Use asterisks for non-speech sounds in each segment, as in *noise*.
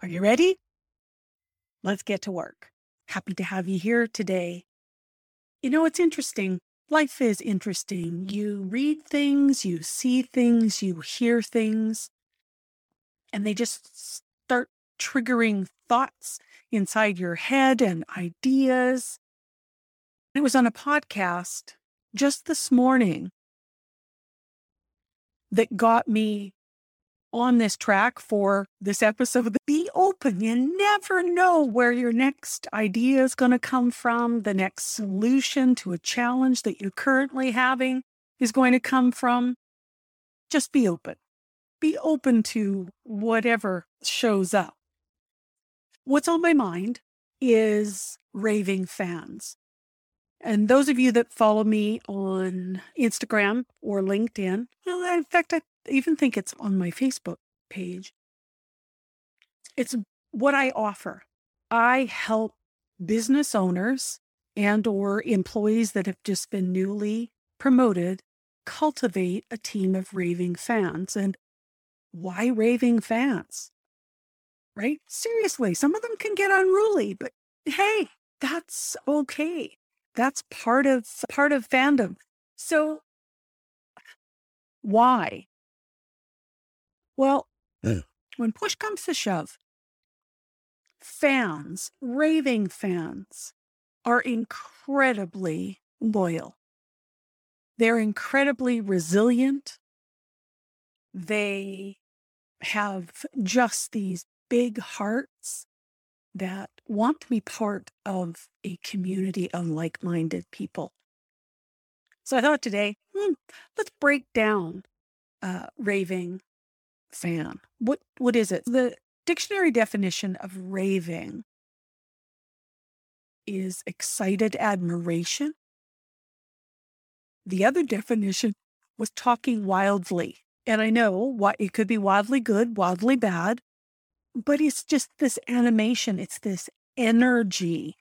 Are you ready? Let's get to work. Happy to have you here today. You know, it's interesting. Life is interesting. You read things, you see things, you hear things, and they just start triggering thoughts inside your head and ideas. It was on a podcast just this morning that got me on this track for this episode. Be open. You never know where your next idea is going to come from. The next solution to a challenge that you're currently having is going to come from. Just be open. Be open to whatever shows up. What's on my mind is raving fans. And those of you that follow me on Instagram or LinkedIn, in fact, I even think it's on my Facebook page. It's what I offer. I help business owners and or employees that have just been newly promoted cultivate a team of raving fans. And why raving fans? Right? Seriously, some of them can get unruly, but hey, that's okay. That's part of part of fandom. So why? Well, when push comes to shove, fans, raving fans, are incredibly loyal. They're incredibly resilient. They have just these big hearts that want to be part of a community of like minded people. So I thought today, hmm, let's break down uh, raving fan. What what is it? The dictionary definition of raving is excited admiration. The other definition was talking wildly. And I know what it could be wildly good, wildly bad, but it's just this animation, it's this energy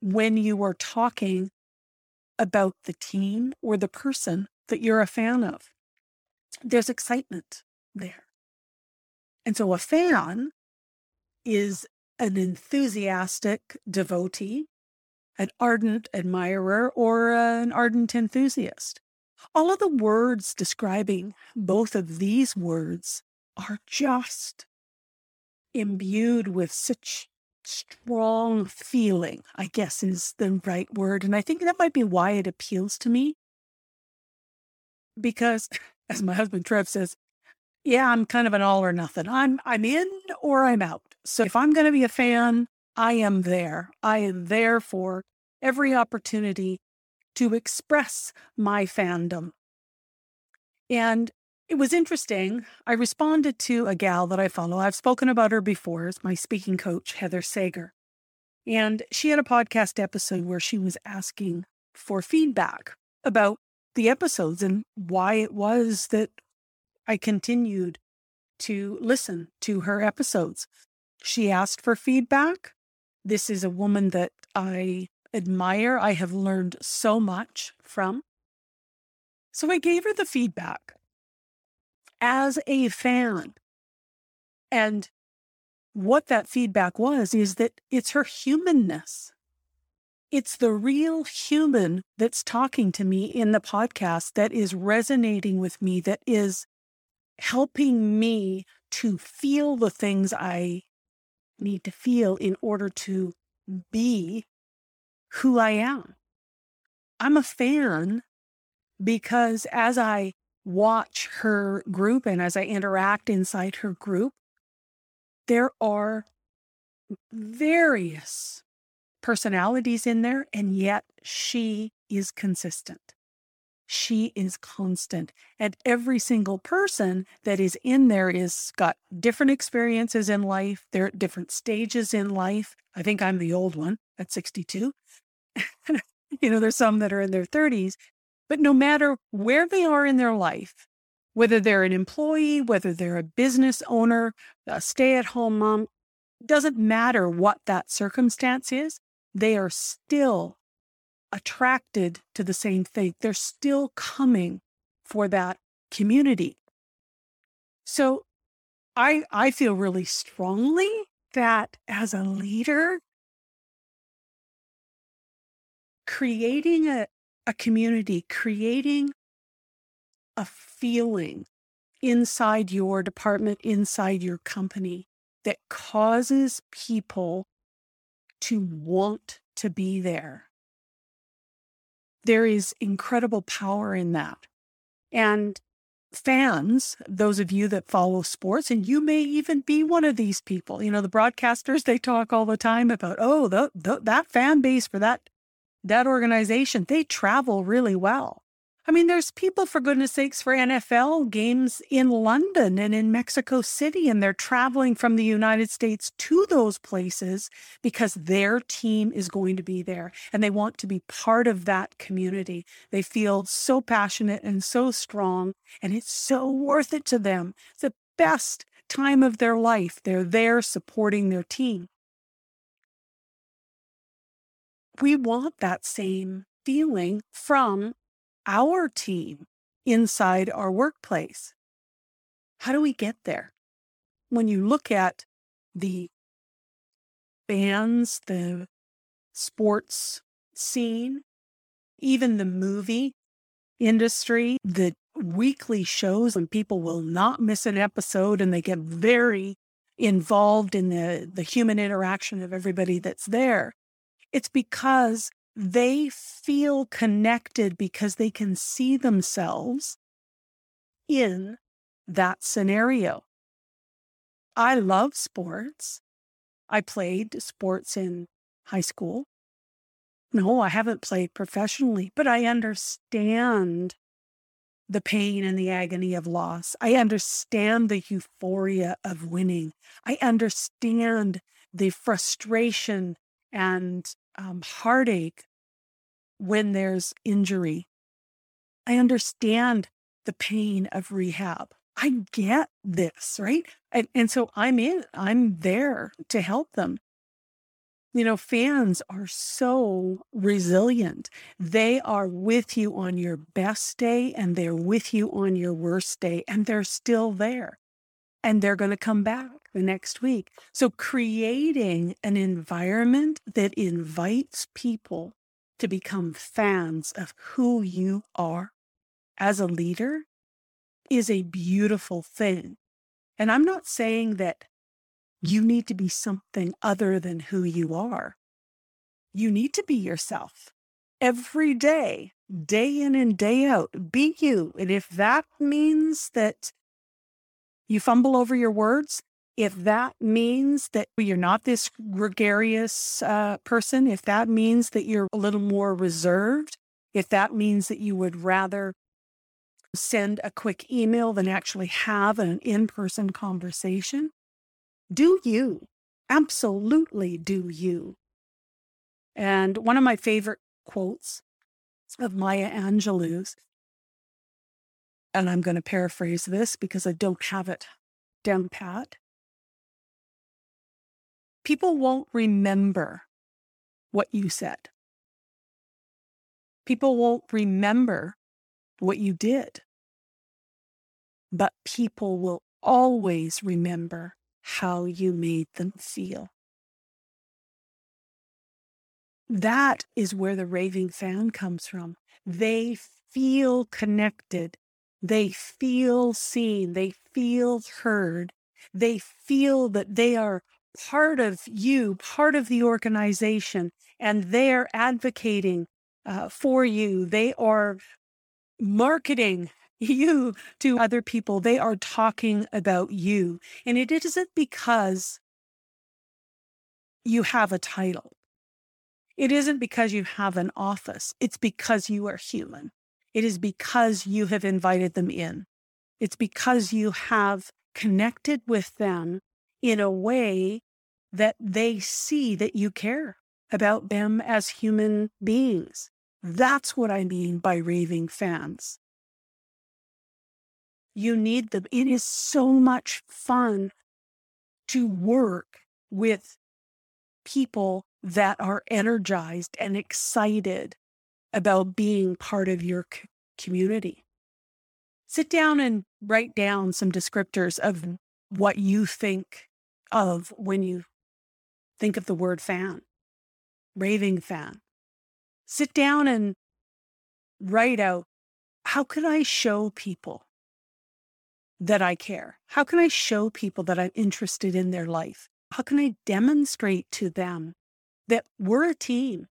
when you are talking about the team or the person that you're a fan of. There's excitement there. And so a fan is an enthusiastic devotee, an ardent admirer, or an ardent enthusiast. All of the words describing both of these words are just imbued with such strong feeling, I guess is the right word. And I think that might be why it appeals to me. Because, as my husband Trev says, yeah, I'm kind of an all or nothing. I'm I'm in or I'm out. So if I'm going to be a fan, I am there. I am there for every opportunity to express my fandom. And it was interesting. I responded to a gal that I follow. I've spoken about her before as my speaking coach, Heather Sager. And she had a podcast episode where she was asking for feedback about the episodes and why it was that I continued to listen to her episodes. She asked for feedback. This is a woman that I admire. I have learned so much from. So I gave her the feedback as a fan. And what that feedback was is that it's her humanness. It's the real human that's talking to me in the podcast that is resonating with me, that is helping me to feel the things I need to feel in order to be who I am. I'm a fan because as I watch her group and as I interact inside her group, there are various personalities in there, and yet she is consistent. She is constant. And every single person that is in there is got different experiences in life. They're at different stages in life. I think I'm the old one at 62. *laughs* you know, there's some that are in their 30s, but no matter where they are in their life, whether they're an employee, whether they're a business owner, a stay at home mom, doesn't matter what that circumstance is, they are still attracted to the same thing. They're still coming for that community. So I I feel really strongly that as a leader creating a, a community, creating a feeling inside your department, inside your company that causes people to want to be there. There is incredible power in that. And fans, those of you that follow sports, and you may even be one of these people, you know, the broadcasters, they talk all the time about, oh, the, the, that fan base for that, that organization, they travel really well. I mean, there's people, for goodness sakes, for NFL games in London and in Mexico City, and they're traveling from the United States to those places because their team is going to be there and they want to be part of that community. They feel so passionate and so strong, and it's so worth it to them. It's the best time of their life. They're there supporting their team. We want that same feeling from our team inside our workplace. How do we get there? When you look at the bands, the sports scene, even the movie industry, the weekly shows, and people will not miss an episode and they get very involved in the, the human interaction of everybody that's there. It's because they feel connected because they can see themselves in that scenario. I love sports. I played sports in high school. No, I haven't played professionally, but I understand the pain and the agony of loss. I understand the euphoria of winning. I understand the frustration and um, heartache when there's injury. I understand the pain of rehab. I get this, right? And, and so I'm in, I'm there to help them. You know, fans are so resilient. They are with you on your best day and they're with you on your worst day, and they're still there. And they're going to come back the next week. So, creating an environment that invites people to become fans of who you are as a leader is a beautiful thing. And I'm not saying that you need to be something other than who you are. You need to be yourself every day, day in and day out. Be you. And if that means that you fumble over your words, if that means that you're not this gregarious uh, person, if that means that you're a little more reserved, if that means that you would rather send a quick email than actually have an in person conversation, do you. Absolutely do you. And one of my favorite quotes of Maya Angelou's, and I'm going to paraphrase this because I don't have it down pat people won't remember what you said. People won't remember what you did. But people will always remember how you made them feel. That is where the raving fan comes from. They feel connected. They feel seen. They feel heard. They feel that they are part of you, part of the organization, and they're advocating uh, for you. They are marketing *laughs* you to other people. They are talking about you. And it isn't because you have a title. It isn't because you have an office. It's because you are human. It is because you have invited them in. It's because you have connected with them in a way that they see that you care about them as human beings. That's what I mean by raving fans. You need them. It is so much fun to work with people that are energized and excited about being part of your c- community. Sit down and write down some descriptors of what you think of when you think of the word fan, raving fan. Sit down and write out how can I show people that I care? How can I show people that I'm interested in their life? How can I demonstrate to them that we're a team?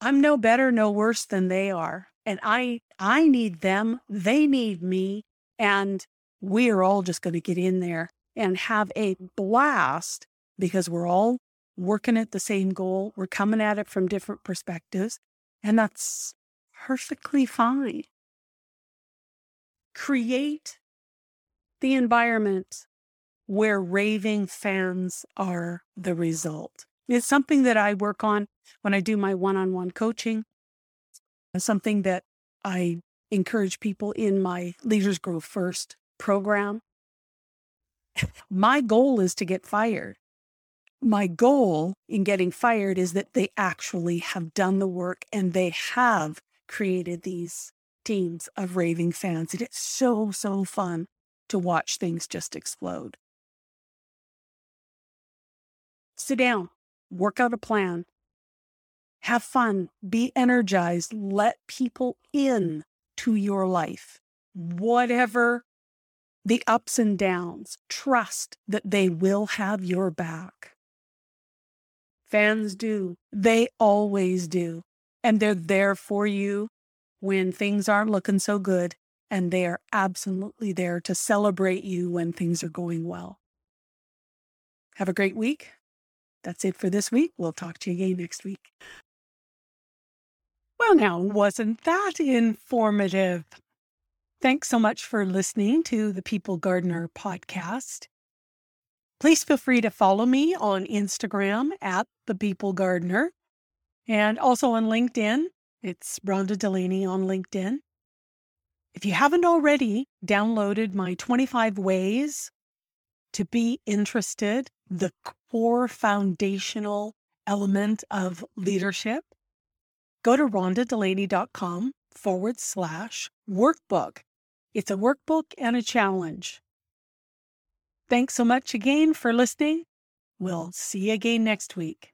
I'm no better, no worse than they are. And I I need them, they need me, and we are all just going to get in there and have a blast because we're all working at the same goal. We're coming at it from different perspectives, and that's perfectly fine. Create the environment where raving fans are the result. It's something that I work on when I do my one on one coaching, it's something that I encourage people in my Leaders Grow First program. my goal is to get fired. My goal in getting fired is that they actually have done the work and they have created these teams of raving fans. It is so, so fun to watch things just explode. Sit down, work out a plan, have fun, be energized, let people in to your life. Whatever the ups and downs, trust that they will have your back. Fans do. They always do. And they're there for you when things aren't looking so good. And they are absolutely there to celebrate you when things are going well. Have a great week. That's it for this week. We'll talk to you again next week. Well, now, wasn't that informative? Thanks so much for listening to the People Gardener podcast. Please feel free to follow me on Instagram at the People Gardener and also on LinkedIn. It's Rhonda Delaney on LinkedIn. If you haven't already downloaded my 25 ways to be interested, the core foundational element of leadership, go to rhondadelaney.com forward slash workbook. It's a workbook and a challenge. Thanks so much again for listening. We'll see you again next week.